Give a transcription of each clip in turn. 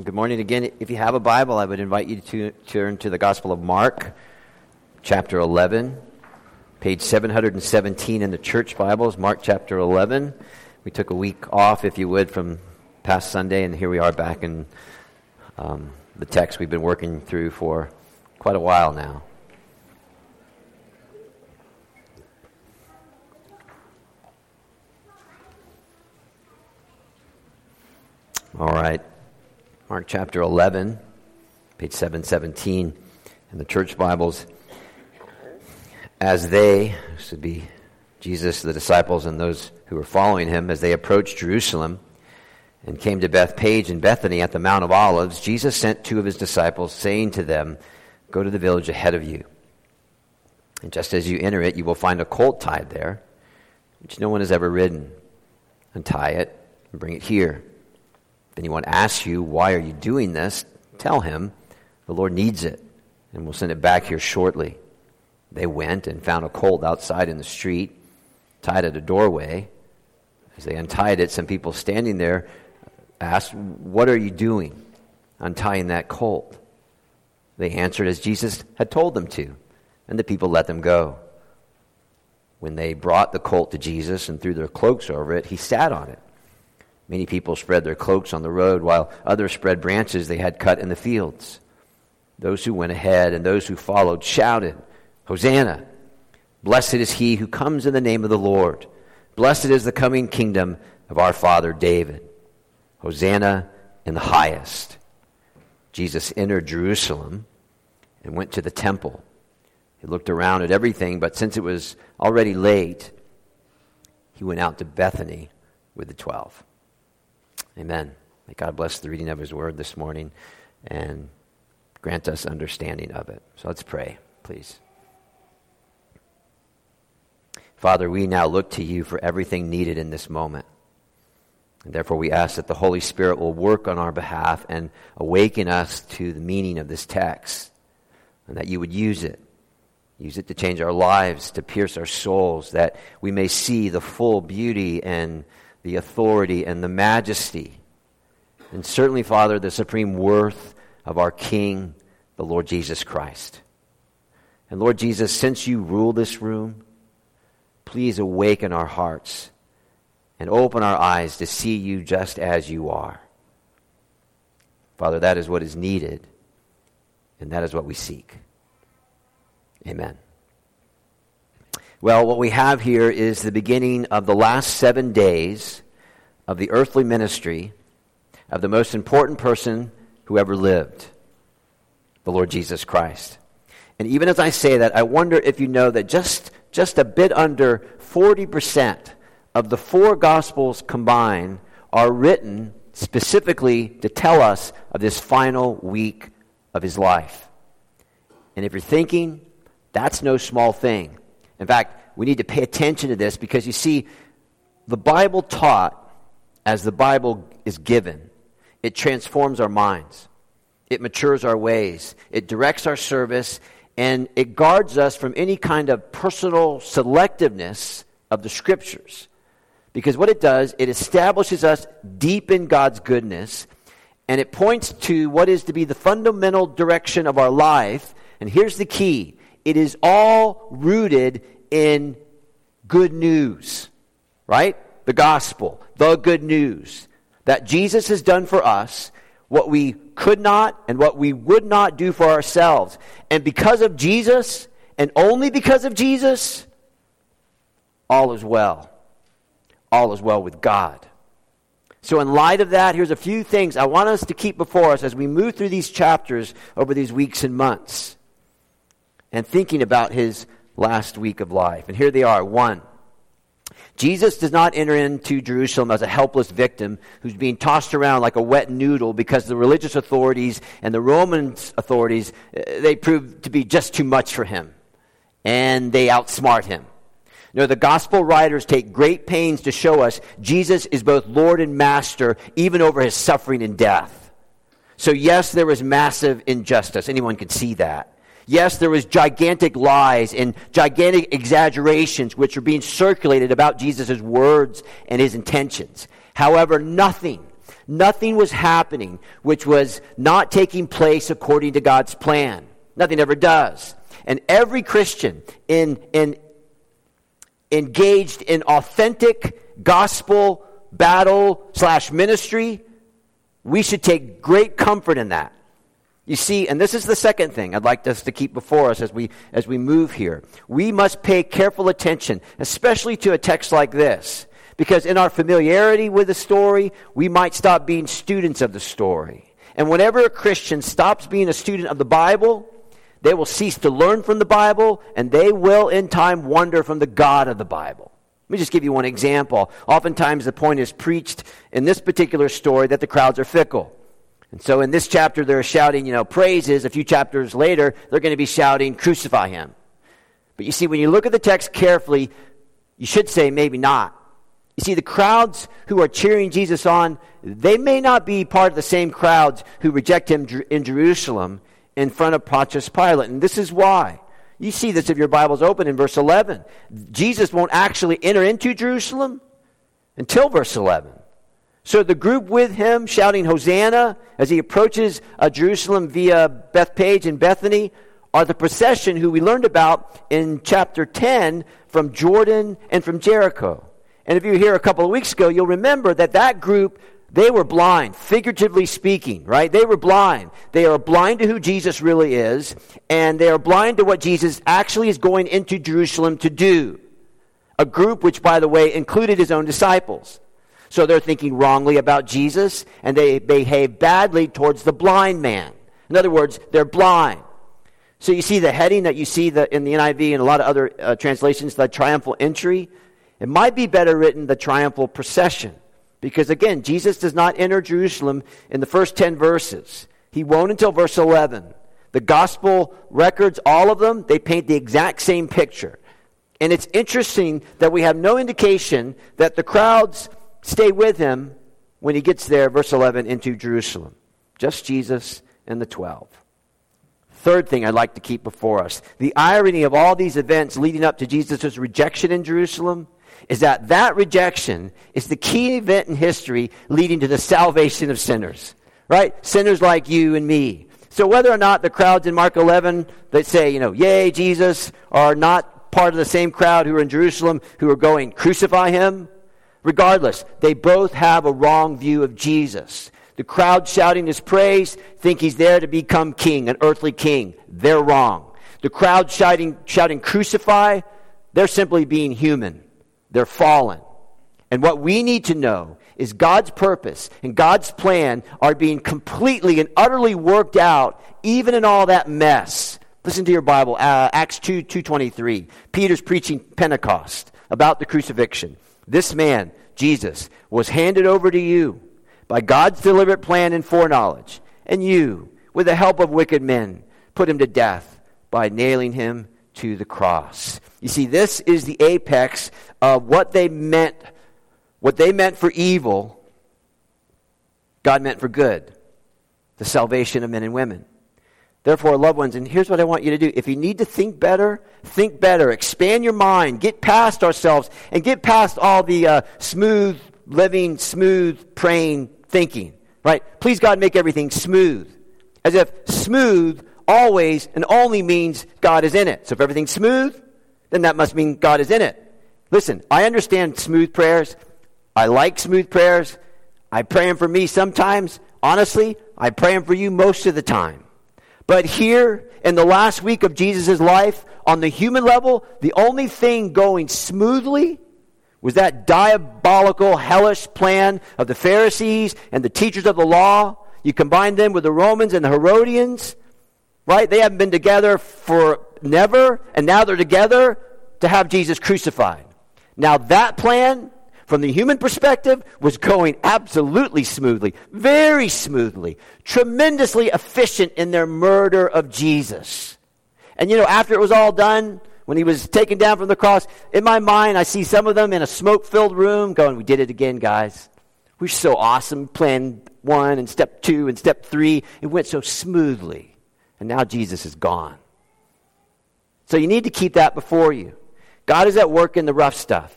Well, good morning again. If you have a Bible, I would invite you to turn to the Gospel of Mark, chapter 11, page 717 in the church Bibles, Mark chapter 11. We took a week off, if you would, from past Sunday, and here we are back in um, the text we've been working through for quite a while now. All right. Mark chapter 11, page 717 in the church Bibles. As they, this would be Jesus, the disciples, and those who were following him, as they approached Jerusalem and came to Bethphage and Bethany at the Mount of Olives, Jesus sent two of his disciples, saying to them, Go to the village ahead of you. And just as you enter it, you will find a colt tied there, which no one has ever ridden. Untie it and bring it here anyone asks you, why are you doing this? Tell him the Lord needs it, and we'll send it back here shortly. They went and found a colt outside in the street, tied at a doorway. As they untied it, some people standing there asked, What are you doing untying that colt? They answered as Jesus had told them to, and the people let them go. When they brought the colt to Jesus and threw their cloaks over it, he sat on it. Many people spread their cloaks on the road, while others spread branches they had cut in the fields. Those who went ahead and those who followed shouted, Hosanna! Blessed is he who comes in the name of the Lord. Blessed is the coming kingdom of our father David. Hosanna in the highest. Jesus entered Jerusalem and went to the temple. He looked around at everything, but since it was already late, he went out to Bethany with the twelve. Amen. May God bless the reading of His Word this morning and grant us understanding of it. So let's pray, please. Father, we now look to you for everything needed in this moment. And therefore, we ask that the Holy Spirit will work on our behalf and awaken us to the meaning of this text, and that you would use it. Use it to change our lives, to pierce our souls, that we may see the full beauty and the authority and the majesty, and certainly, Father, the supreme worth of our King, the Lord Jesus Christ. And Lord Jesus, since you rule this room, please awaken our hearts and open our eyes to see you just as you are. Father, that is what is needed, and that is what we seek. Amen. Well, what we have here is the beginning of the last seven days of the earthly ministry of the most important person who ever lived, the Lord Jesus Christ. And even as I say that, I wonder if you know that just, just a bit under 40% of the four Gospels combined are written specifically to tell us of this final week of his life. And if you're thinking, that's no small thing. In fact, we need to pay attention to this because you see, the Bible taught as the Bible is given, it transforms our minds, it matures our ways, it directs our service, and it guards us from any kind of personal selectiveness of the Scriptures. Because what it does, it establishes us deep in God's goodness, and it points to what is to be the fundamental direction of our life. And here's the key it is all rooted in good news, right? The gospel, the good news that Jesus has done for us what we could not and what we would not do for ourselves. And because of Jesus, and only because of Jesus, all is well. All is well with God. So, in light of that, here's a few things I want us to keep before us as we move through these chapters over these weeks and months and thinking about his last week of life. And here they are. One, Jesus does not enter into Jerusalem as a helpless victim who's being tossed around like a wet noodle because the religious authorities and the Roman authorities, uh, they prove to be just too much for him. And they outsmart him. No, the gospel writers take great pains to show us Jesus is both Lord and Master, even over his suffering and death. So, yes, there was massive injustice. Anyone can see that. Yes, there was gigantic lies and gigantic exaggerations which are being circulated about Jesus' words and his intentions. However, nothing, Nothing was happening which was not taking place according to God's plan. Nothing ever does. And every Christian in, in, engaged in authentic gospel battle slash ministry, we should take great comfort in that. You see, and this is the second thing I'd like us to keep before us as we, as we move here. We must pay careful attention, especially to a text like this. Because in our familiarity with the story, we might stop being students of the story. And whenever a Christian stops being a student of the Bible, they will cease to learn from the Bible, and they will in time wander from the God of the Bible. Let me just give you one example. Oftentimes, the point is preached in this particular story that the crowds are fickle. And so in this chapter, they're shouting, you know, praises. A few chapters later, they're going to be shouting, crucify him. But you see, when you look at the text carefully, you should say, maybe not. You see, the crowds who are cheering Jesus on, they may not be part of the same crowds who reject him in Jerusalem in front of Pontius Pilate. And this is why. You see this if your Bible's open in verse 11. Jesus won't actually enter into Jerusalem until verse 11. So the group with him shouting Hosanna as he approaches uh, Jerusalem via Bethphage and Bethany are the procession who we learned about in chapter 10 from Jordan and from Jericho. And if you were here a couple of weeks ago, you'll remember that that group, they were blind, figuratively speaking, right? They were blind. They are blind to who Jesus really is, and they are blind to what Jesus actually is going into Jerusalem to do. A group which, by the way, included his own disciples. So they're thinking wrongly about Jesus, and they behave badly towards the blind man. In other words, they're blind. So you see the heading that you see the, in the NIV and a lot of other uh, translations, the triumphal entry. It might be better written the triumphal procession. Because again, Jesus does not enter Jerusalem in the first 10 verses. He won't until verse 11. The gospel records, all of them, they paint the exact same picture. And it's interesting that we have no indication that the crowds stay with him when he gets there, verse 11, into Jerusalem. Just Jesus and the 12. Third thing I'd like to keep before us the irony of all these events leading up to Jesus' rejection in Jerusalem is that that rejection is the key event in history leading to the salvation of sinners, right? Sinners like you and me. So whether or not the crowds in Mark 11 that say, you know, yay, Jesus, are not part of the same crowd who are in Jerusalem who are going, crucify him, regardless, they both have a wrong view of Jesus. The crowd shouting his praise think he's there to become king, an earthly king. They're wrong. The crowd shouting, shouting crucify, they're simply being human. They're fallen. And what we need to know is God's purpose and God's plan are being completely and utterly worked out, even in all that mess. Listen to your Bible, uh, Acts 2 223. Peter's preaching Pentecost about the crucifixion. This man, Jesus, was handed over to you by God's deliberate plan and foreknowledge. And you, with the help of wicked men, put him to death by nailing him to the cross. You see, this is the apex of what they meant, what they meant for evil, God meant for good, the salvation of men and women. Therefore, loved ones, and here's what I want you to do. If you need to think better, think better. Expand your mind. Get past ourselves and get past all the uh, smooth living, smooth praying thinking. Right? Please, God, make everything smooth. As if smooth always and only means God is in it. So if everything's smooth, then that must mean God is in it. Listen, I understand smooth prayers. I like smooth prayers. I pray them for me sometimes. Honestly, I pray them for you most of the time. But here, in the last week of Jesus' life, on the human level, the only thing going smoothly was that diabolical, hellish plan of the Pharisees and the teachers of the law. You combine them with the Romans and the Herodians, right? They haven't been together for never, and now they're together to have Jesus crucified. Now, that plan, from the human perspective, was going absolutely smoothly, very smoothly, tremendously efficient in their murder of Jesus. And you know, after it was all done, when he was taken down from the cross, in my mind, I see some of them in a smoke filled room going, We did it again, guys. We're so awesome. Plan one and step two and step three. It went so smoothly. And now Jesus is gone. So you need to keep that before you. God is at work in the rough stuff,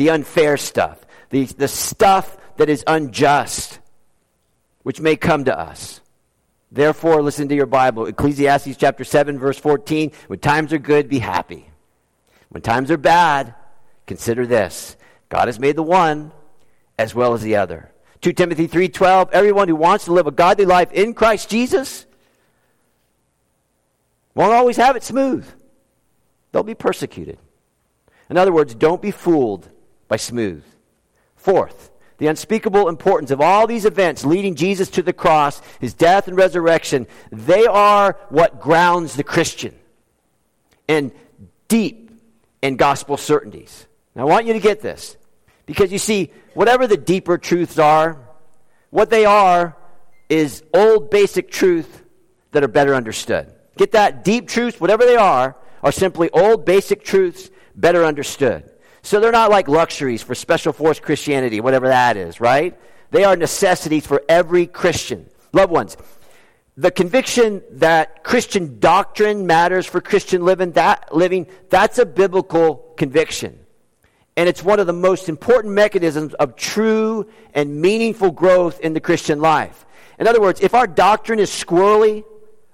the unfair stuff, the, the stuff that is unjust. which may come to us. Therefore, listen to your Bible. Ecclesiastes chapter 7, verse 14. When times are good, be happy. When times are bad, consider this God has made the one as well as the other. 2 Timothy 3:12 Everyone who wants to live a godly life in Christ Jesus won't always have it smooth. They'll be persecuted. In other words, don't be fooled by smooth. Fourth, the unspeakable importance of all these events leading Jesus to the cross, his death and resurrection, they are what grounds the Christian and deep in gospel certainties. Now, I want you to get this because you see, whatever the deeper truths are, what they are is old basic truth that are better understood. Get that? Deep truths, whatever they are, are simply old basic truths better understood. So they're not like luxuries for special force Christianity, whatever that is, right? They are necessities for every Christian. Loved ones, the conviction that Christian doctrine matters for Christian living, that living, that's a biblical conviction. And it's one of the most important mechanisms of true and meaningful growth in the Christian life. In other words, if our doctrine is squirrely,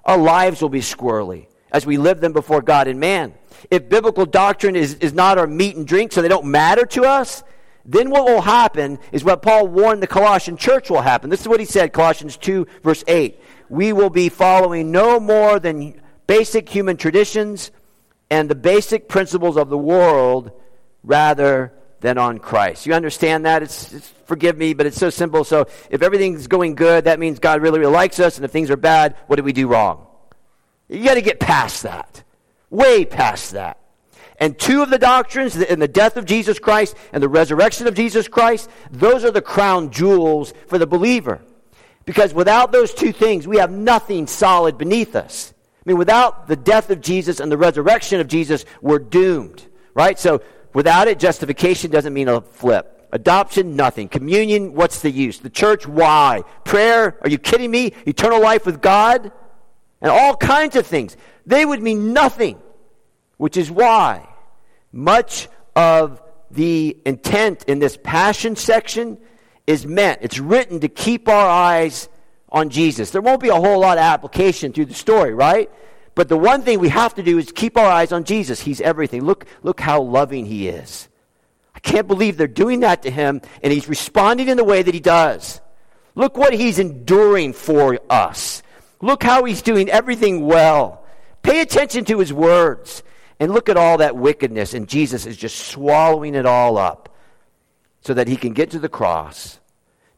our lives will be squirrely as we live them before God and man if biblical doctrine is, is not our meat and drink, so they don't matter to us, then what will happen is what Paul warned the Colossian church will happen. This is what he said, Colossians 2, verse 8. We will be following no more than basic human traditions and the basic principles of the world rather than on Christ. You understand that? It's, it's, forgive me, but it's so simple. So if everything's going good, that means God really, really likes us, and if things are bad, what did we do wrong? You got to get past that. Way past that. And two of the doctrines, in the death of Jesus Christ and the resurrection of Jesus Christ, those are the crown jewels for the believer. Because without those two things, we have nothing solid beneath us. I mean, without the death of Jesus and the resurrection of Jesus, we're doomed, right? So without it, justification doesn't mean a flip. Adoption, nothing. Communion, what's the use? The church, why? Prayer, are you kidding me? Eternal life with God? And all kinds of things they would mean nothing, which is why much of the intent in this passion section is meant, it's written to keep our eyes on Jesus. There won't be a whole lot of application through the story, right? But the one thing we have to do is keep our eyes on Jesus. He's everything. Look, look how loving he is. I can't believe they're doing that to him, and he's responding in the way that he does. Look what he's enduring for us. Look how he's doing everything well. Pay attention to his words and look at all that wickedness, and Jesus is just swallowing it all up so that he can get to the cross,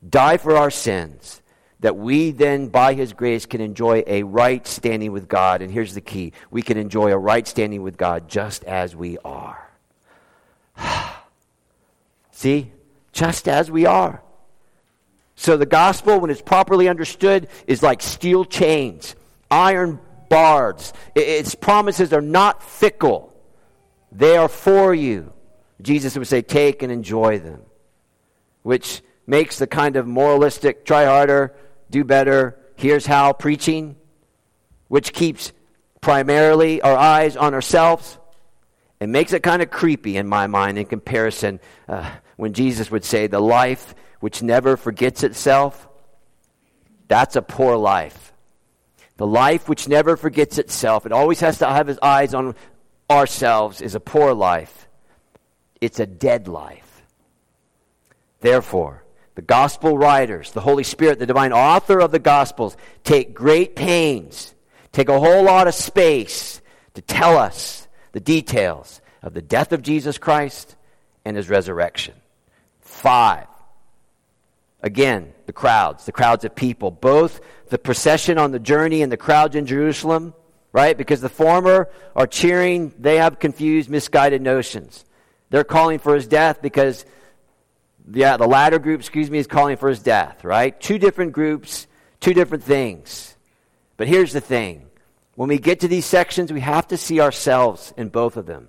die for our sins, that we then, by his grace, can enjoy a right standing with God. And here's the key we can enjoy a right standing with God just as we are. See? Just as we are. So the gospel, when it's properly understood, is like steel chains, iron bars. Its promises are not fickle, they are for you. Jesus would say, Take and enjoy them, which makes the kind of moralistic, try harder, do better, here's how preaching, which keeps primarily our eyes on ourselves. It makes it kind of creepy in my mind in comparison uh, when Jesus would say, The life which never forgets itself, that's a poor life. The life which never forgets itself, it always has to have its eyes on ourselves, is a poor life. It's a dead life. Therefore, the gospel writers, the Holy Spirit, the divine author of the gospels, take great pains, take a whole lot of space to tell us the details of the death of Jesus Christ and his resurrection. Five. Again, the crowds, the crowds of people, both the procession on the journey and the crowds in Jerusalem, right? Because the former are cheering, they have confused, misguided notions. They're calling for his death because, yeah, the latter group, excuse me, is calling for his death, right? Two different groups, two different things. But here's the thing when we get to these sections, we have to see ourselves in both of them.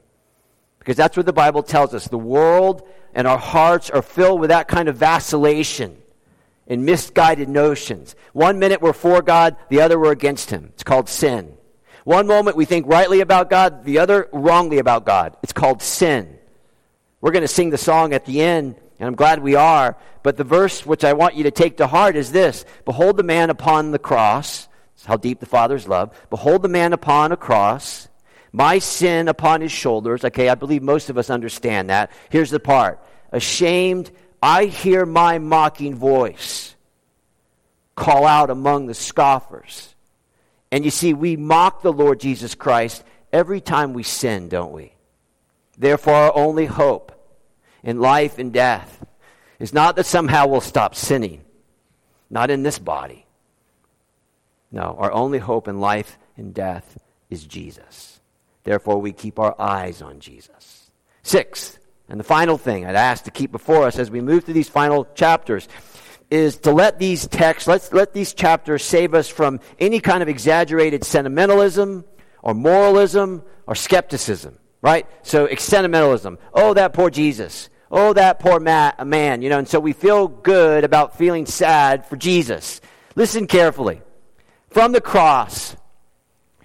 Because that's what the Bible tells us. The world and our hearts are filled with that kind of vacillation and misguided notions. One minute we're for God, the other we're against Him. It's called sin. One moment we think rightly about God, the other wrongly about God. It's called sin. We're going to sing the song at the end And I'm glad we are. But the verse which I want you to take to heart is this Behold the man upon the cross. That's how deep the Father's love. Behold the man upon a cross, my sin upon his shoulders. Okay, I believe most of us understand that. Here's the part Ashamed, I hear my mocking voice call out among the scoffers. And you see, we mock the Lord Jesus Christ every time we sin, don't we? Therefore, our only hope in life and death is not that somehow we'll stop sinning, not in this body. No, our only hope in life and death is Jesus. Therefore, we keep our eyes on Jesus. Sixth, and the final thing I'd ask to keep before us as we move through these final chapters is to let these texts, let's let these chapters save us from any kind of exaggerated sentimentalism or moralism or skepticism, right? So, sentimentalism. Oh, that poor Jesus. Oh, that poor ma- man, you know, and so we feel good about feeling sad for Jesus. Listen carefully. From the cross,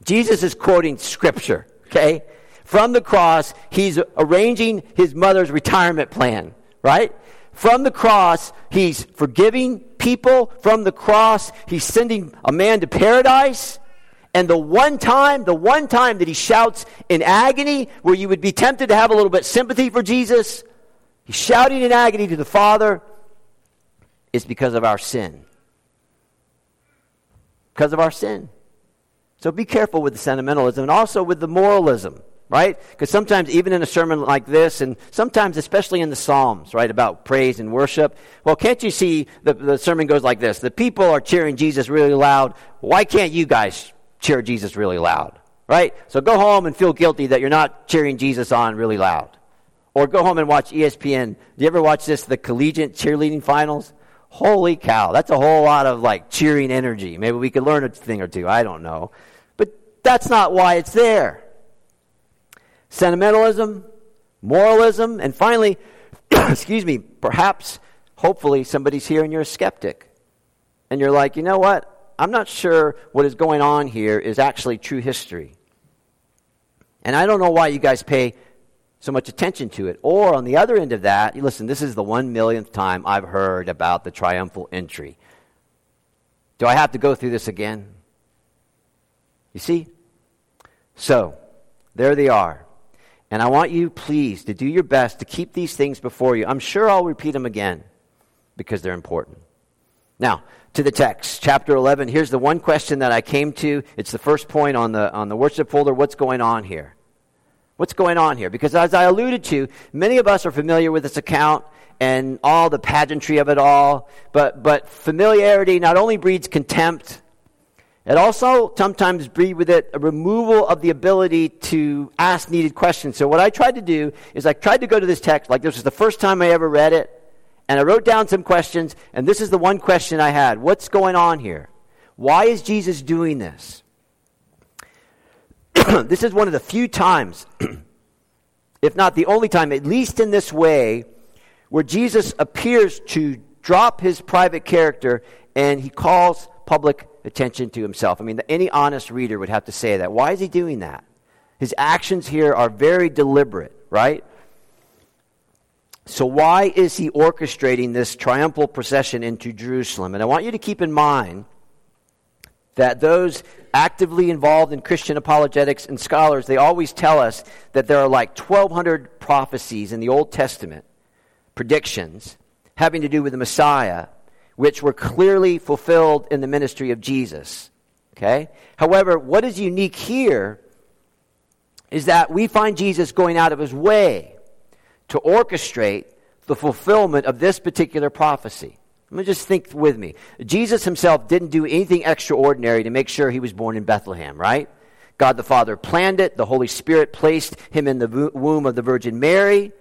Jesus is quoting scripture, okay? From the cross, he's arranging his mother's retirement plan, right? From the cross, he's forgiving people. From the cross, he's sending a man to paradise. And the one time, the one time that he shouts in agony, where you would be tempted to have a little bit sympathy for Jesus, he's shouting in agony to the Father, is because of our sin. Because of our sin. So be careful with the sentimentalism and also with the moralism right? Because sometimes, even in a sermon like this, and sometimes, especially in the Psalms, right, about praise and worship, well, can't you see the, the sermon goes like this? The people are cheering Jesus really loud. Why can't you guys cheer Jesus really loud, right? So go home and feel guilty that you're not cheering Jesus on really loud. Or go home and watch ESPN. Do you ever watch this, the collegiate cheerleading finals? Holy cow, that's a whole lot of like cheering energy. Maybe we could learn a thing or two. I don't know. That's not why it's there sentimentalism, moralism, and finally, excuse me, perhaps, hopefully, somebody's here and you're a skeptic. And you're like, you know what? I'm not sure what is going on here is actually true history. And I don't know why you guys pay so much attention to it. Or on the other end of that, listen, this is the one millionth time I've heard about the triumphal entry. Do I have to go through this again? You see? So, there they are. And I want you, please, to do your best to keep these things before you. I'm sure I'll repeat them again because they're important. Now, to the text, chapter 11. Here's the one question that I came to. It's the first point on the, on the worship folder. What's going on here? What's going on here? Because as I alluded to, many of us are familiar with this account and all the pageantry of it all, but, but familiarity not only breeds contempt, it also sometimes brings with it a removal of the ability to ask needed questions. So what I tried to do is I tried to go to this text, like this was the first time I ever read it, and I wrote down some questions, and this is the one question I had. What's going on here? Why is Jesus doing this? this is one of the few times, if not the only time, at least in this way, where Jesus appears to drop his private character and he calls public attention to himself. I mean, any honest reader would have to say that. Why is he doing that? His actions here are very deliberate, right? So, why is he orchestrating this triumphal procession into Jerusalem? And I want you to keep in mind that those actively involved in Christian apologetics and scholars, they always tell us that there are like 1,200 prophecies in the Old Testament, predictions, having to do with the Messiah which were clearly fulfilled in the ministry of Jesus. Okay? However, what is unique here is that we find Jesus going out of his way to orchestrate the fulfillment of this particular prophecy. Let me just think with me. Jesus himself didn't do anything extraordinary to make sure he was born in Bethlehem, right? God the Father planned it. The Holy Spirit placed him in the womb of the Virgin Mary.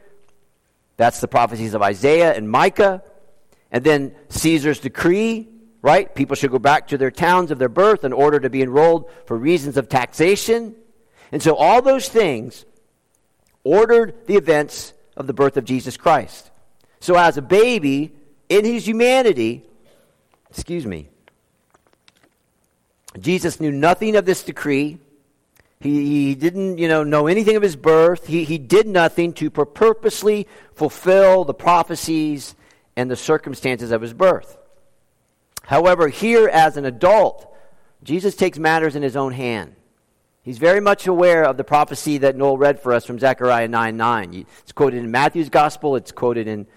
That's the prophecies of Isaiah and Micah. And then Caesar's decree, right? People should go back to their towns of their birth in order to be enrolled for reasons of taxation. And so all those things ordered the events of the birth of Jesus Christ. So as a baby in his humanity, excuse me, Jesus knew nothing of this decree. He, he didn't, you know, know anything of his birth. He, he did nothing to purposely fulfill the prophecies and the circumstances of his birth. However, here as an adult, Jesus takes matters in his own hand. He's very much aware of the prophecy that Noel read for us from Zechariah 9 9. It's quoted in Matthew's gospel, it's quoted in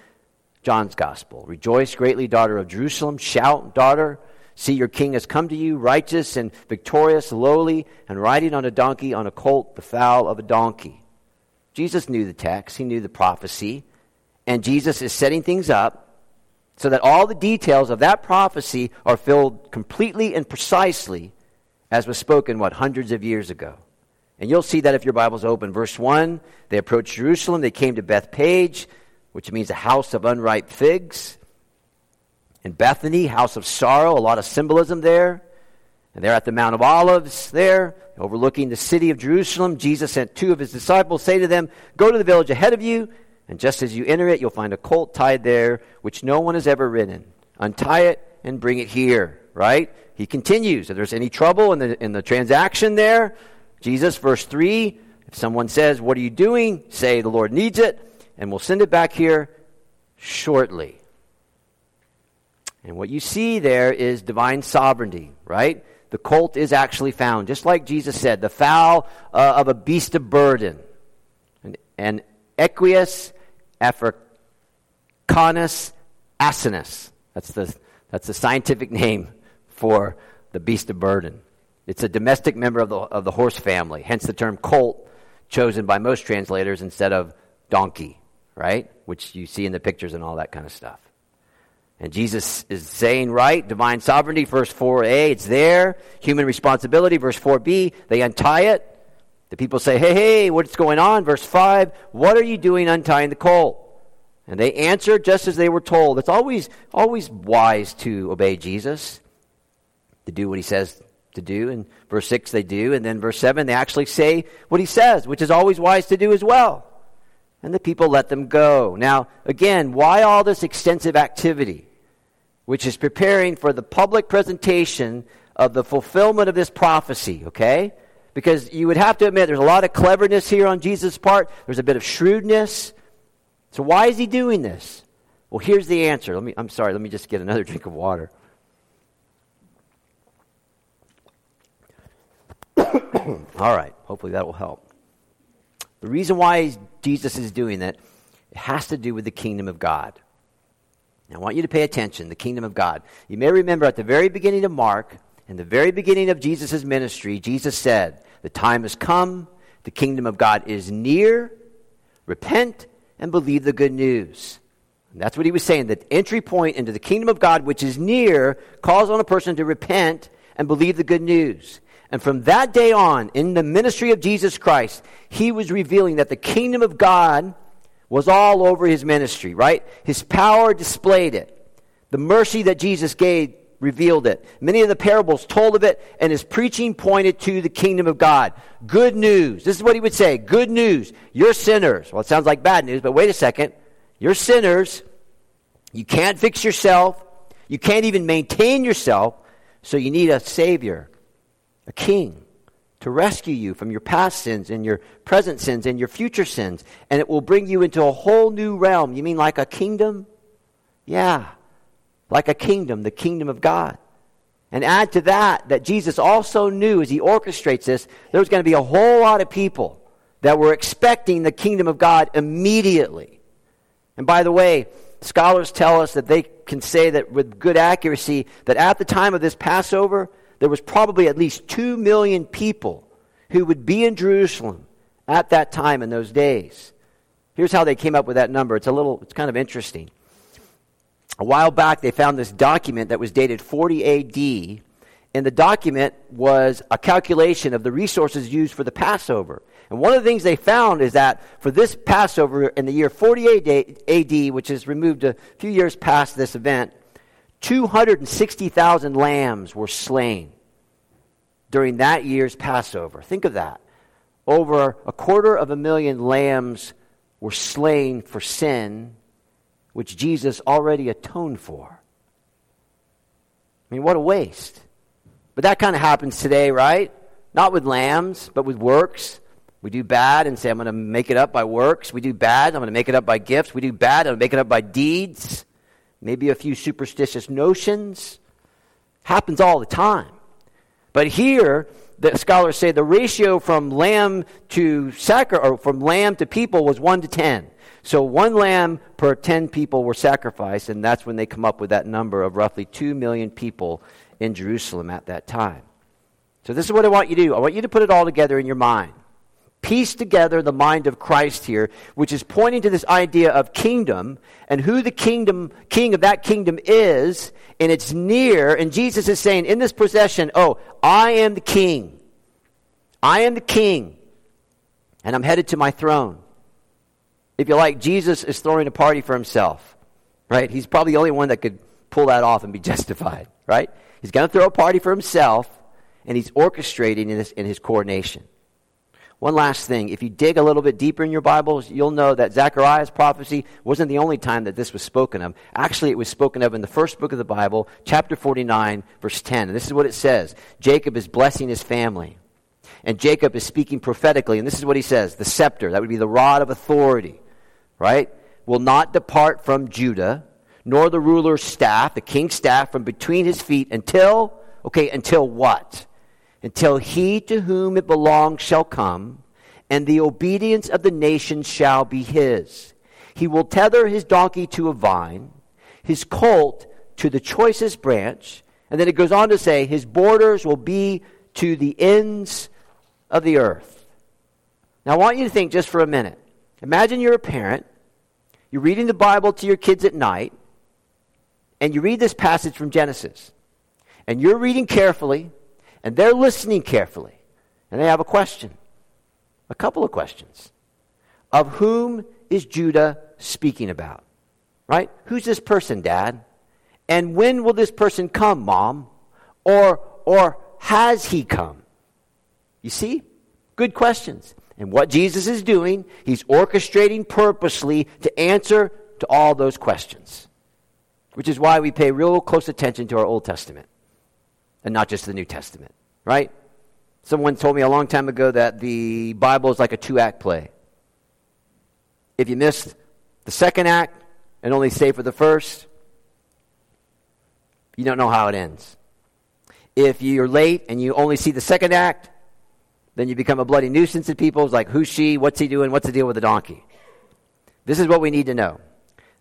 John's gospel. Rejoice greatly, daughter of Jerusalem. Shout, daughter See, your king has come to you, righteous and victorious, lowly, and riding on a donkey, on a colt, the foal of a donkey. Jesus knew the text, he knew the prophecy, and Jesus is setting things up so that all the details of that prophecy are filled completely and precisely as was spoken, what, hundreds of years ago. And you'll see that if your Bible's open. Verse 1 they approached Jerusalem, they came to Bethphage, which means a house of unripe figs in Bethany, house of sorrow, a lot of symbolism there. And they're at the Mount of Olives there, overlooking the city of Jerusalem. Jesus sent two of his disciples, say to them, Go to the village ahead of you, and just as you enter it, you'll find a colt tied there, which no one has ever ridden. Untie it and bring it here, right? He continues. If there's any trouble in the, in the transaction there, Jesus, verse 3, if someone says, What are you doing? Say, The Lord needs it, and we'll send it back here shortly. And what you see there is divine sovereignty, right? The colt is actually found, just like Jesus said, the foal uh, of a beast of burden. And, and Equus africanus asinus. That's the, that's the scientific name for the beast of burden. It's a domestic member of the, of the horse family, hence the term colt, chosen by most translators instead of donkey, right? Which you see in the pictures and all that kind of stuff. And Jesus is saying, right, divine sovereignty, verse 4a, it's there. Human responsibility, verse 4b, they untie it. The people say, hey, hey, what's going on? Verse 5, what are you doing untying the colt? And they answer just as they were told. It's always, always wise to obey Jesus, to do what he says to do. And verse 6, they do. And then verse 7, they actually say what he says, which is always wise to do as well. And the people let them go. Now, again, why all this extensive activity? Which is preparing for the public presentation of the fulfillment of this prophecy, okay? Because you would have to admit there's a lot of cleverness here on Jesus' part, there's a bit of shrewdness. So, why is he doing this? Well, here's the answer. Let me, I'm sorry, let me just get another drink of water. All right, hopefully that will help. The reason why Jesus is doing that it has to do with the kingdom of God. Now, I want you to pay attention the kingdom of God. You may remember at the very beginning of Mark, in the very beginning of Jesus' ministry, Jesus said, The time has come, the kingdom of God is near. Repent and believe the good news. And that's what he was saying. The entry point into the kingdom of God, which is near, calls on a person to repent and believe the good news. And from that day on, in the ministry of Jesus Christ, he was revealing that the kingdom of God was all over his ministry, right? His power displayed it. The mercy that Jesus gave revealed it. Many of the parables told of it, and his preaching pointed to the kingdom of God. Good news. This is what he would say Good news. You're sinners. Well, it sounds like bad news, but wait a second. You're sinners. You can't fix yourself. You can't even maintain yourself. So you need a Savior a king to rescue you from your past sins and your present sins and your future sins. And it will bring you into a whole new realm. You mean like a kingdom? Yeah, like a kingdom, the kingdom of God. And add to that that Jesus also knew as he orchestrates this, there was going to be a whole lot of people that were expecting the kingdom of God immediately. And by the way, scholars tell us that they can say that with good accuracy that at the time of this Passover, there was probably at least 2 million people who would be in Jerusalem at that time in those days. Here's how they came up with that number. It's a little, it's kind of interesting. A while back, they found this document that was dated 40 AD, and the document was a calculation of the resources used for the Passover. And one of the things they found is that for this Passover in the year 40 AD, which is removed a few years past this event, 260,000 lambs were slain during that year's Passover. Think of that. Over a quarter of a million lambs were slain for sin, which Jesus already atoned for. I mean, what a waste. But that kind of happens today, right? not with lambs, but with works. We do bad and say, I'm going to make it up by works. We do bad, I'm going to make it up by gifts. We do bad, I'm going to make it up by deeds. Maybe a few superstitious notions. Happens all the time. But here, the scholars say the ratio from lamb to sacri- or from lamb to people was 1 to 10. So one lamb per 10 people were sacrificed, and that's when they come up with that number of roughly 2 million people in Jerusalem at that time. So this is what I want you to do. I want you to put it all together in your mind. Piece together the mind of Christ here, which is pointing to this idea of kingdom and who the kingdom king of that kingdom is, and it's near, and Jesus is saying in this procession, "Oh, I am the king. I am the king, and I'm headed to my throne." If you like, Jesus is throwing a party for himself, right? He's probably the only one that could pull that off and be justified, right? He's going to throw a party for himself, and he's orchestrating in, this, in his coordination. One last thing. If you dig a little bit deeper in your Bibles, you'll know that Zechariah's prophecy wasn't the only time that this was spoken of. Actually, it was spoken of in the first book of the Bible, chapter 49, verse 10. And this is what it says Jacob is blessing his family. And Jacob is speaking prophetically. And this is what he says the scepter, that would be the rod of authority right, will not depart from Judah, nor the ruler's staff, the king's staff, from between his feet until, okay, until what? Until he to whom it belongs shall come, and the obedience of the nations shall be his. He will tether his donkey to a vine, his colt to the choicest branch, and then it goes on to say, his borders will be to the ends of the earth. Now, I want you to think just for a minute. Imagine you're a parent, you're reading the Bible to your kids at night, and you read this passage from Genesis. And you're reading carefully, and they're listening carefully, and they have a question. A couple of questions. Of whom is Judah speaking about? Right? Who's this person, Dad? And when will this person come, Mom? Or, or has he come? You see? Good questions. And what Jesus is doing, he's orchestrating purposely to answer to all those questions. Which is why we pay real close attention to our Old Testament and not just the New Testament, right? Someone told me a long time ago that the Bible is like a two act play. If you missed the second act and only stay for the first, you don't know how it ends. If you're late and you only see the second act, then you become a bloody nuisance to people. It's like, who's she? What's he doing? What's the deal with the donkey? This is what we need to know.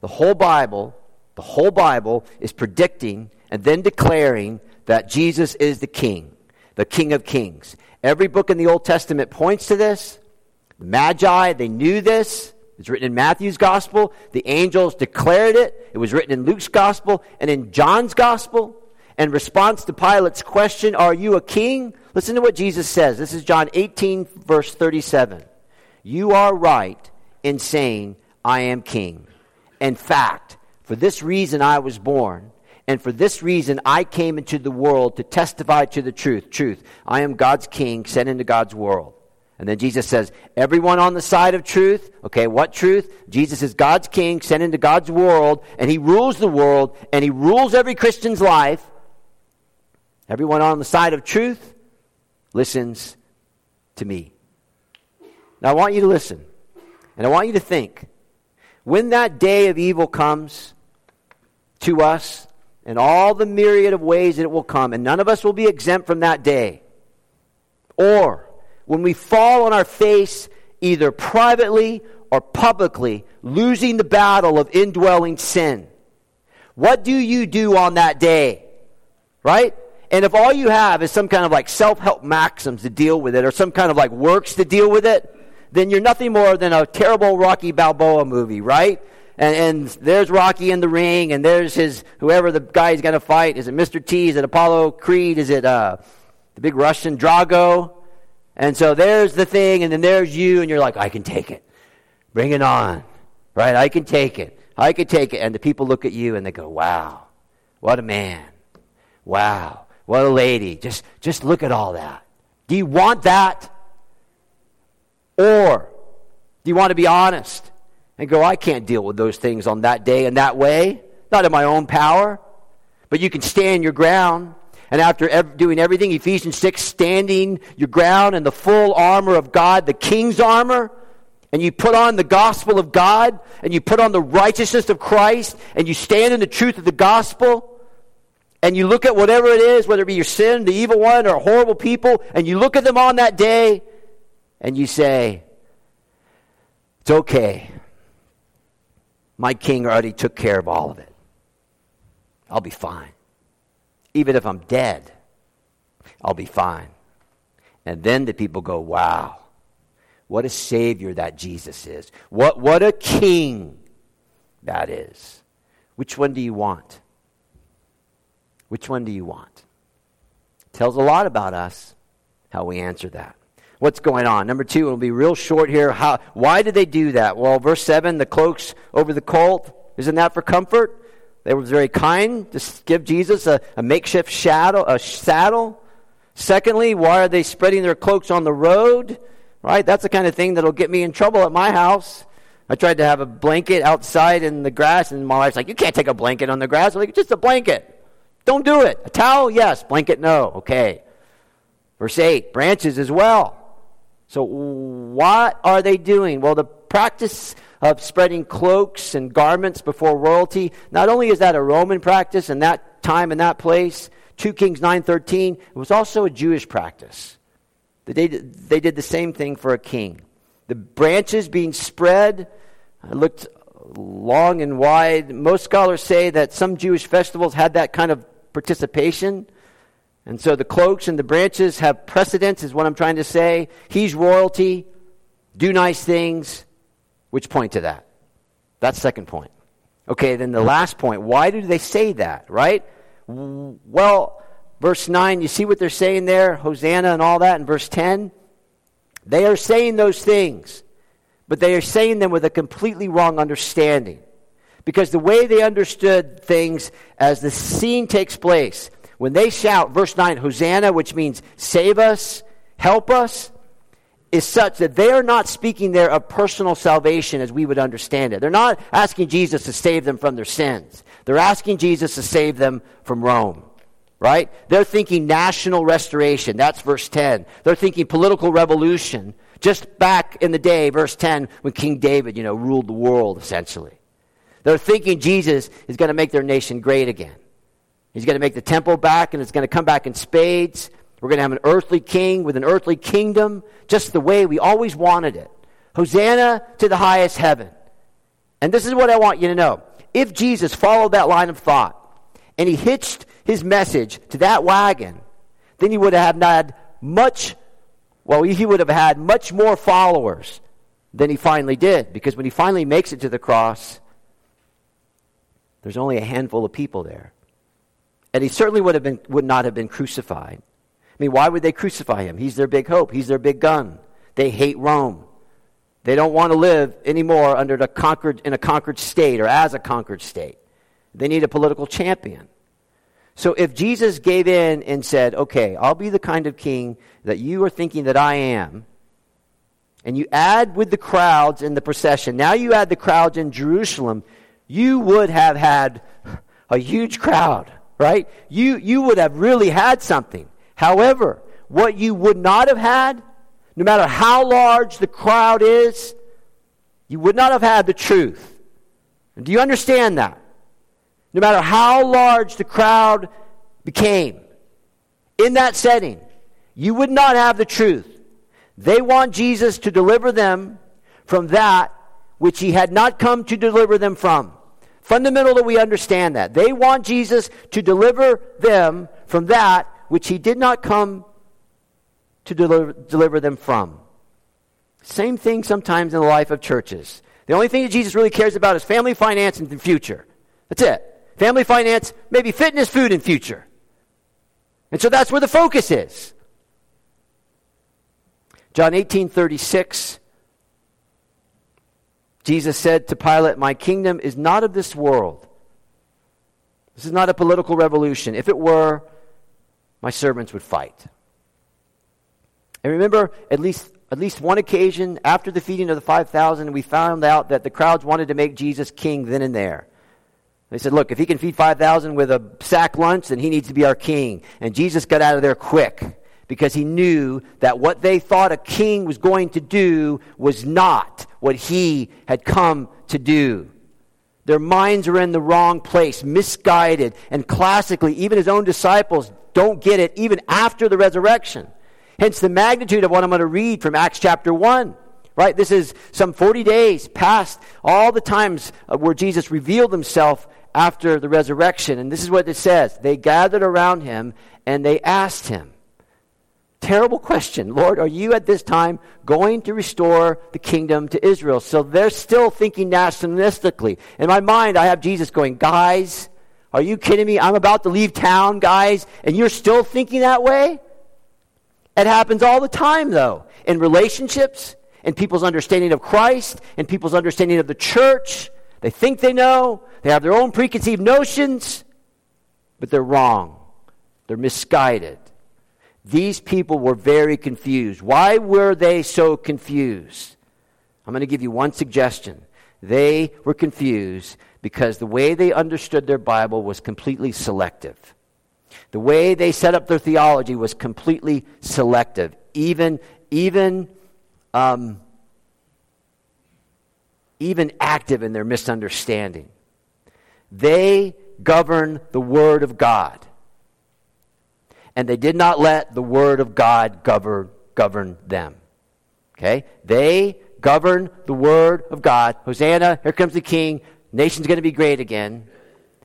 The whole Bible, the whole Bible is predicting and then declaring that Jesus is the King, the King of Kings. Every book in the Old Testament points to this. The Magi, they knew this. It's written in Matthew's Gospel. The angels declared it. It was written in Luke's Gospel and in John's Gospel. In response to Pilate's question, Are you a king? Listen to what Jesus says. This is John 18, verse 37. You are right in saying, I am king. In fact, for this reason I was born, and for this reason I came into the world to testify to the truth. Truth. I am God's king, sent into God's world. And then Jesus says, Everyone on the side of truth, okay, what truth? Jesus is God's king, sent into God's world, and he rules the world, and he rules every Christian's life. Everyone on the side of truth listens to me. Now, I want you to listen, and I want you to think. When that day of evil comes to us, and all the myriad of ways that it will come, and none of us will be exempt from that day, or when we fall on our face, either privately or publicly, losing the battle of indwelling sin, what do you do on that day? Right? And if all you have is some kind of like self help maxims to deal with it or some kind of like works to deal with it, then you're nothing more than a terrible Rocky Balboa movie, right? And, and there's Rocky in the ring, and there's his whoever the guy he's going to fight. Is it Mr. T? Is it Apollo Creed? Is it uh, the big Russian Drago? And so there's the thing, and then there's you, and you're like, I can take it. Bring it on. Right? I can take it. I can take it. And the people look at you and they go, Wow, what a man. Wow. What a lady. Just, just look at all that. Do you want that? Or do you want to be honest and go, I can't deal with those things on that day and that way? Not in my own power. But you can stand your ground And after ev- doing everything, Ephesians 6, standing your ground in the full armor of God, the king's armor, and you put on the gospel of God, and you put on the righteousness of Christ, and you stand in the truth of the gospel, and you look at whatever it is, whether it be your sin, the evil one, or horrible people, and you look at them on that day, and you say, It's okay. My king already took care of all of it. I'll be fine. Even if I'm dead, I'll be fine. And then the people go, Wow, what a Savior that Jesus is. What, what a King that is. Which one do you want? Which one do you want? tells a lot about us how we answer that. What's going on? Number two, it'll be real short here. How, why did they do that? Well, verse 7, the cloaks over the colt. Isn't that for comfort? They were very kind to give Jesus a, a makeshift shadow, a saddle. Secondly, why are they spreading their cloaks on the road? Right? That's the kind of thing that'll get me in trouble at my house. I tried to have a blanket outside in the grass, and my wife's like, You can't take a blanket on the grass. I'm like, Just a blanket. Don't do it. A towel? Yes. Blanket? No. Okay. Verse 8 branches as well. So, what are they doing? Well, the practice of spreading cloaks and garments before royalty, not only is that a Roman practice in that time and that place, 2 Kings 9:13, it was also a Jewish practice. They did, they did the same thing for a king. The branches being spread, I looked long and wide. Most scholars say that some Jewish festivals had that kind of participation. And so the cloaks and the branches have precedence, is what I'm trying to say. He's royalty. Do nice things, which point to that. That's second point. Okay, then the last point. Why do they say that, right? Well, verse 9, you see what they're saying there? Hosanna and all that in verse 10? They are saying those things, but they are saying them with a completely wrong understanding. Because the way they understood things as the scene takes place, when they shout, verse 9, Hosanna, which means save us, help us, is such that they are not speaking there of personal salvation as we would understand it. They're not asking Jesus to save them from their sins. They're asking Jesus to save them from Rome. Right? They're thinking national restoration. That's verse 10. They're thinking political revolution. Just back in the day, verse 10, when King David, you know, ruled the world essentially. They're thinking Jesus is going to make their nation great again. He's going to make the temple back, and it's going to come back in spades. We're going to have an earthly king with an earthly kingdom, just the way we always wanted it. Hosanna to the highest heaven. And this is what I want you to know. If Jesus followed that line of thought and he hitched his message to that wagon, then he would have had much, well, he would have had much more followers than he finally did. Because when he finally makes it to the cross, there's only a handful of people there. And he certainly would, have been, would not have been crucified. I mean, why would they crucify him? He's their big hope, he's their big gun. They hate Rome. They don't want to live anymore under the conquered, in a conquered state or as a conquered state. They need a political champion. So if Jesus gave in and said, okay, I'll be the kind of king that you are thinking that I am, and you add with the crowds in the procession, now you add the crowds in Jerusalem, you would have had a huge crowd, right? You, you would have really had something. However, what you would not have had, no matter how large the crowd is, you would not have had the truth. Do you understand that? No matter how large the crowd became, in that setting, you would not have the truth. They want Jesus to deliver them from that which he had not come to deliver them from. Fundamental that we understand that. They want Jesus to deliver them from that which he did not come to deliver, deliver them from. Same thing sometimes in the life of churches. The only thing that Jesus really cares about is family finance and the future. That's it. Family finance, maybe fitness, food, and future. And so that's where the focus is. John 18 36. Jesus said to Pilate, My kingdom is not of this world. This is not a political revolution. If it were, my servants would fight. And remember, at least, at least one occasion after the feeding of the 5,000, we found out that the crowds wanted to make Jesus king then and there. They said, Look, if he can feed 5,000 with a sack lunch, then he needs to be our king. And Jesus got out of there quick because he knew that what they thought a king was going to do was not what he had come to do. Their minds are in the wrong place, misguided, and classically, even his own disciples don't get it even after the resurrection. Hence the magnitude of what I'm going to read from Acts chapter 1. Right? This is some 40 days past all the times uh, where Jesus revealed himself after the resurrection. And this is what it says They gathered around him and they asked him, Terrible question. Lord, are you at this time going to restore the kingdom to Israel? So they're still thinking nationalistically. In my mind, I have Jesus going, Guys, are you kidding me? I'm about to leave town, guys, and you're still thinking that way? It happens all the time, though, in relationships, in people's understanding of Christ, in people's understanding of the church. They think they know, they have their own preconceived notions, but they're wrong. They're misguided. These people were very confused. Why were they so confused? I'm going to give you one suggestion. They were confused because the way they understood their Bible was completely selective. The way they set up their theology was completely selective, even, even, um, even active in their misunderstanding. They govern the Word of God and they did not let the word of God govern, govern them. Okay? They govern the word of God. Hosanna, here comes the king. Nation's going to be great again.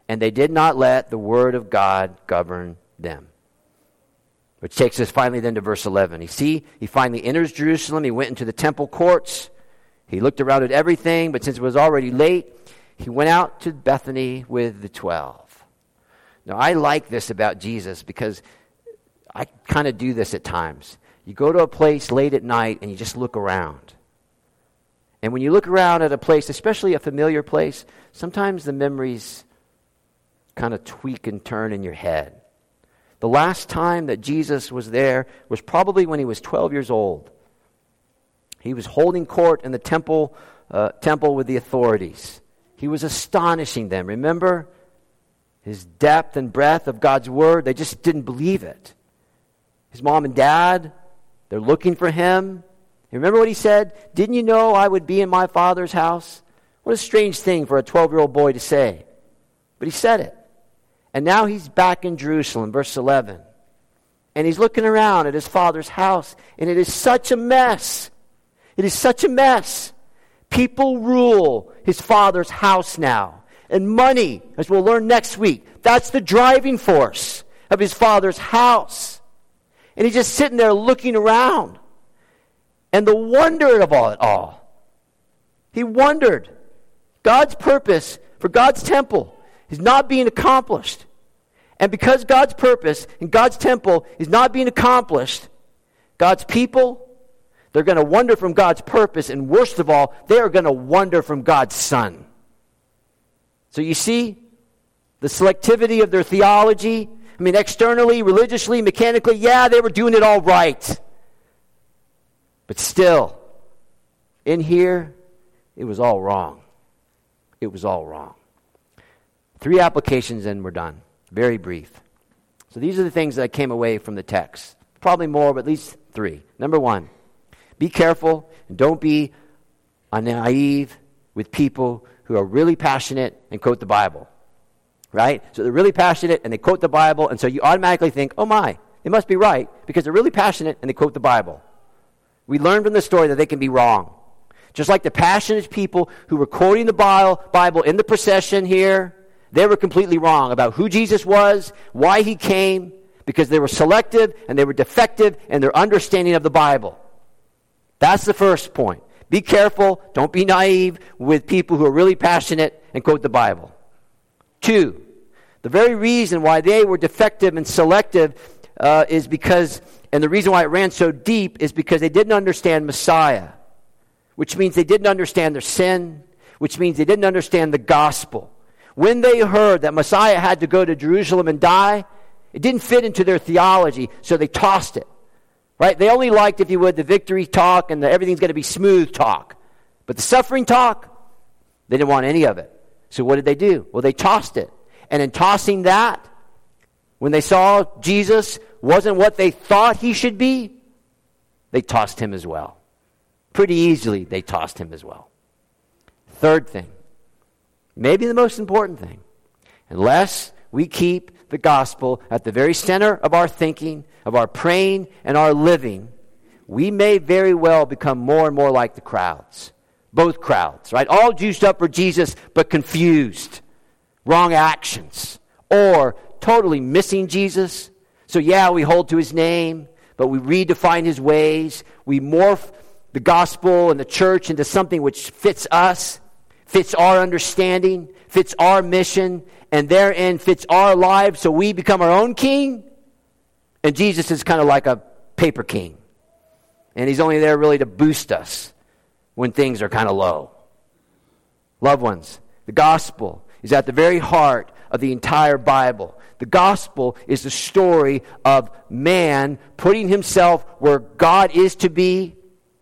And they did not let the word of God govern them. Which takes us finally then to verse 11. You see, he finally enters Jerusalem. He went into the temple courts. He looked around at everything, but since it was already late, he went out to Bethany with the twelve. Now, I like this about Jesus because I kind of do this at times. You go to a place late at night and you just look around. And when you look around at a place, especially a familiar place, sometimes the memories kind of tweak and turn in your head. The last time that Jesus was there was probably when he was 12 years old. He was holding court in the temple, uh, temple with the authorities. He was astonishing them. Remember his depth and breadth of God's word? They just didn't believe it his mom and dad. They're looking for him. Remember what he said? Didn't you know I would be in my father's house? What a strange thing for a 12 year old boy to say. But he said it. And now he's back in Jerusalem, verse 11. And he's looking around at his father's house, and it is such a mess. It is such a mess. People rule his father's house now. And money, as we'll learn next week, that's the driving force of his father's house. And he's just sitting there looking around. And the wonder of all it all. He wondered. God's purpose for God's temple is not being accomplished. And because God's purpose in God's temple is not being accomplished, God's people, they're going to wander from God's purpose. And worst of all, they are going to wander from God's Son. So you see the selectivity of their theology I mean, externally, religiously, mechanically, yeah, they were doing it all right. But still, in here, it was all wrong. It was all wrong. Three applications and we're done. Very brief. So these are the things that I came away from the text. Probably more, but at least three. Number one, be careful and don't be naive with people who are really passionate and quote the Bible right? So they're really passionate and they quote the Bible, and so you automatically think, oh my, it must be right because they're really passionate and they quote the Bible. We learn from the story that they can be wrong. Just like the passionate people who were quoting the Bible in the procession here, they were completely wrong about who Jesus was, why he came, because they were selective and they were defective in their understanding of the Bible. That's the first point. Be careful. Don't be naive with people who are really passionate and quote the Bible. Two, the very reason why they were defective and selective uh, is because, and the reason why it ran so deep is because they didn't understand Messiah, which means they didn't understand their sin, which means they didn't understand the gospel. When they heard that Messiah had to go to Jerusalem and die, it didn't fit into their theology, so they tossed it. Right? They only liked, if you would, the victory talk and the everything's going to be smooth talk. But the suffering talk, they didn't want any of it. So what did they do? Well, they tossed it. And in tossing that, when they saw Jesus wasn't what they thought he should be, they tossed him as well. Pretty easily, they tossed him as well. Third thing, maybe the most important thing, unless we keep the gospel at the very center of our thinking, of our praying, and our living, we may very well become more and more like the crowds. Both crowds, right? All juiced up for Jesus, but confused. Wrong actions. Or totally missing Jesus. So, yeah, we hold to his name, but we redefine his ways. We morph the gospel and the church into something which fits us, fits our understanding, fits our mission, and therein fits our lives, so we become our own king. And Jesus is kind of like a paper king. And he's only there really to boost us when things are kind of low. Loved ones, the gospel is at the very heart of the entire Bible. The gospel is the story of man putting himself where God is to be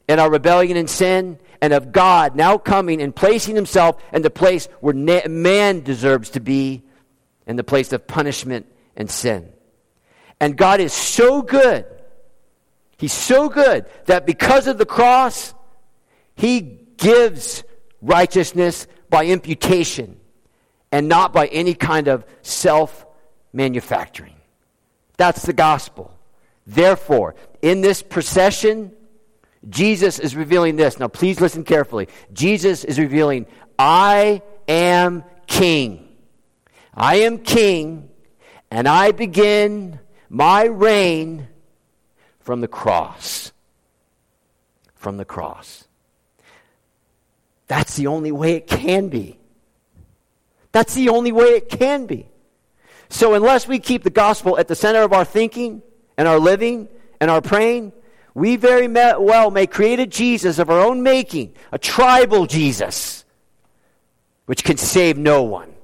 in our rebellion and sin, and of God now coming and placing himself in the place where man deserves to be, in the place of punishment and sin. And God is so good, He's so good that because of the cross, He gives righteousness by imputation and not by any kind of self manufacturing. That's the gospel. Therefore, in this procession, Jesus is revealing this. Now, please listen carefully. Jesus is revealing, I am king. I am king, and I begin my reign from the cross. From the cross. That's the only way it can be. That's the only way it can be. So, unless we keep the gospel at the center of our thinking and our living and our praying, we very well may create a Jesus of our own making, a tribal Jesus, which can save no one.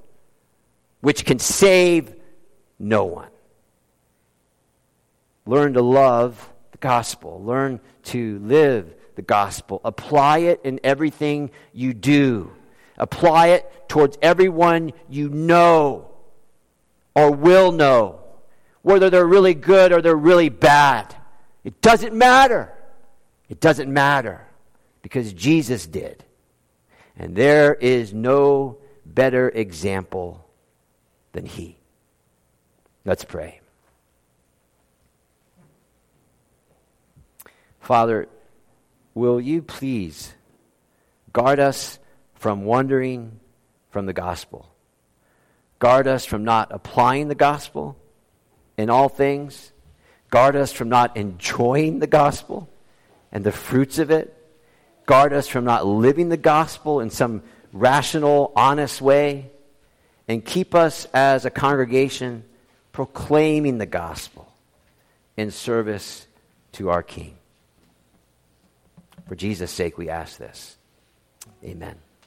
Which can save no one. Learn to love the gospel, learn to live the gospel, apply it in everything you do, apply it towards everyone you know or will know, whether they're really good or they're really bad. It doesn't matter. It doesn't matter because Jesus did. And there is no better example than He. Let's pray. Father, will you please guard us from wandering from the gospel? Guard us from not applying the gospel in all things Guard us from not enjoying the gospel and the fruits of it. Guard us from not living the gospel in some rational, honest way. And keep us as a congregation proclaiming the gospel in service to our King. For Jesus' sake, we ask this. Amen.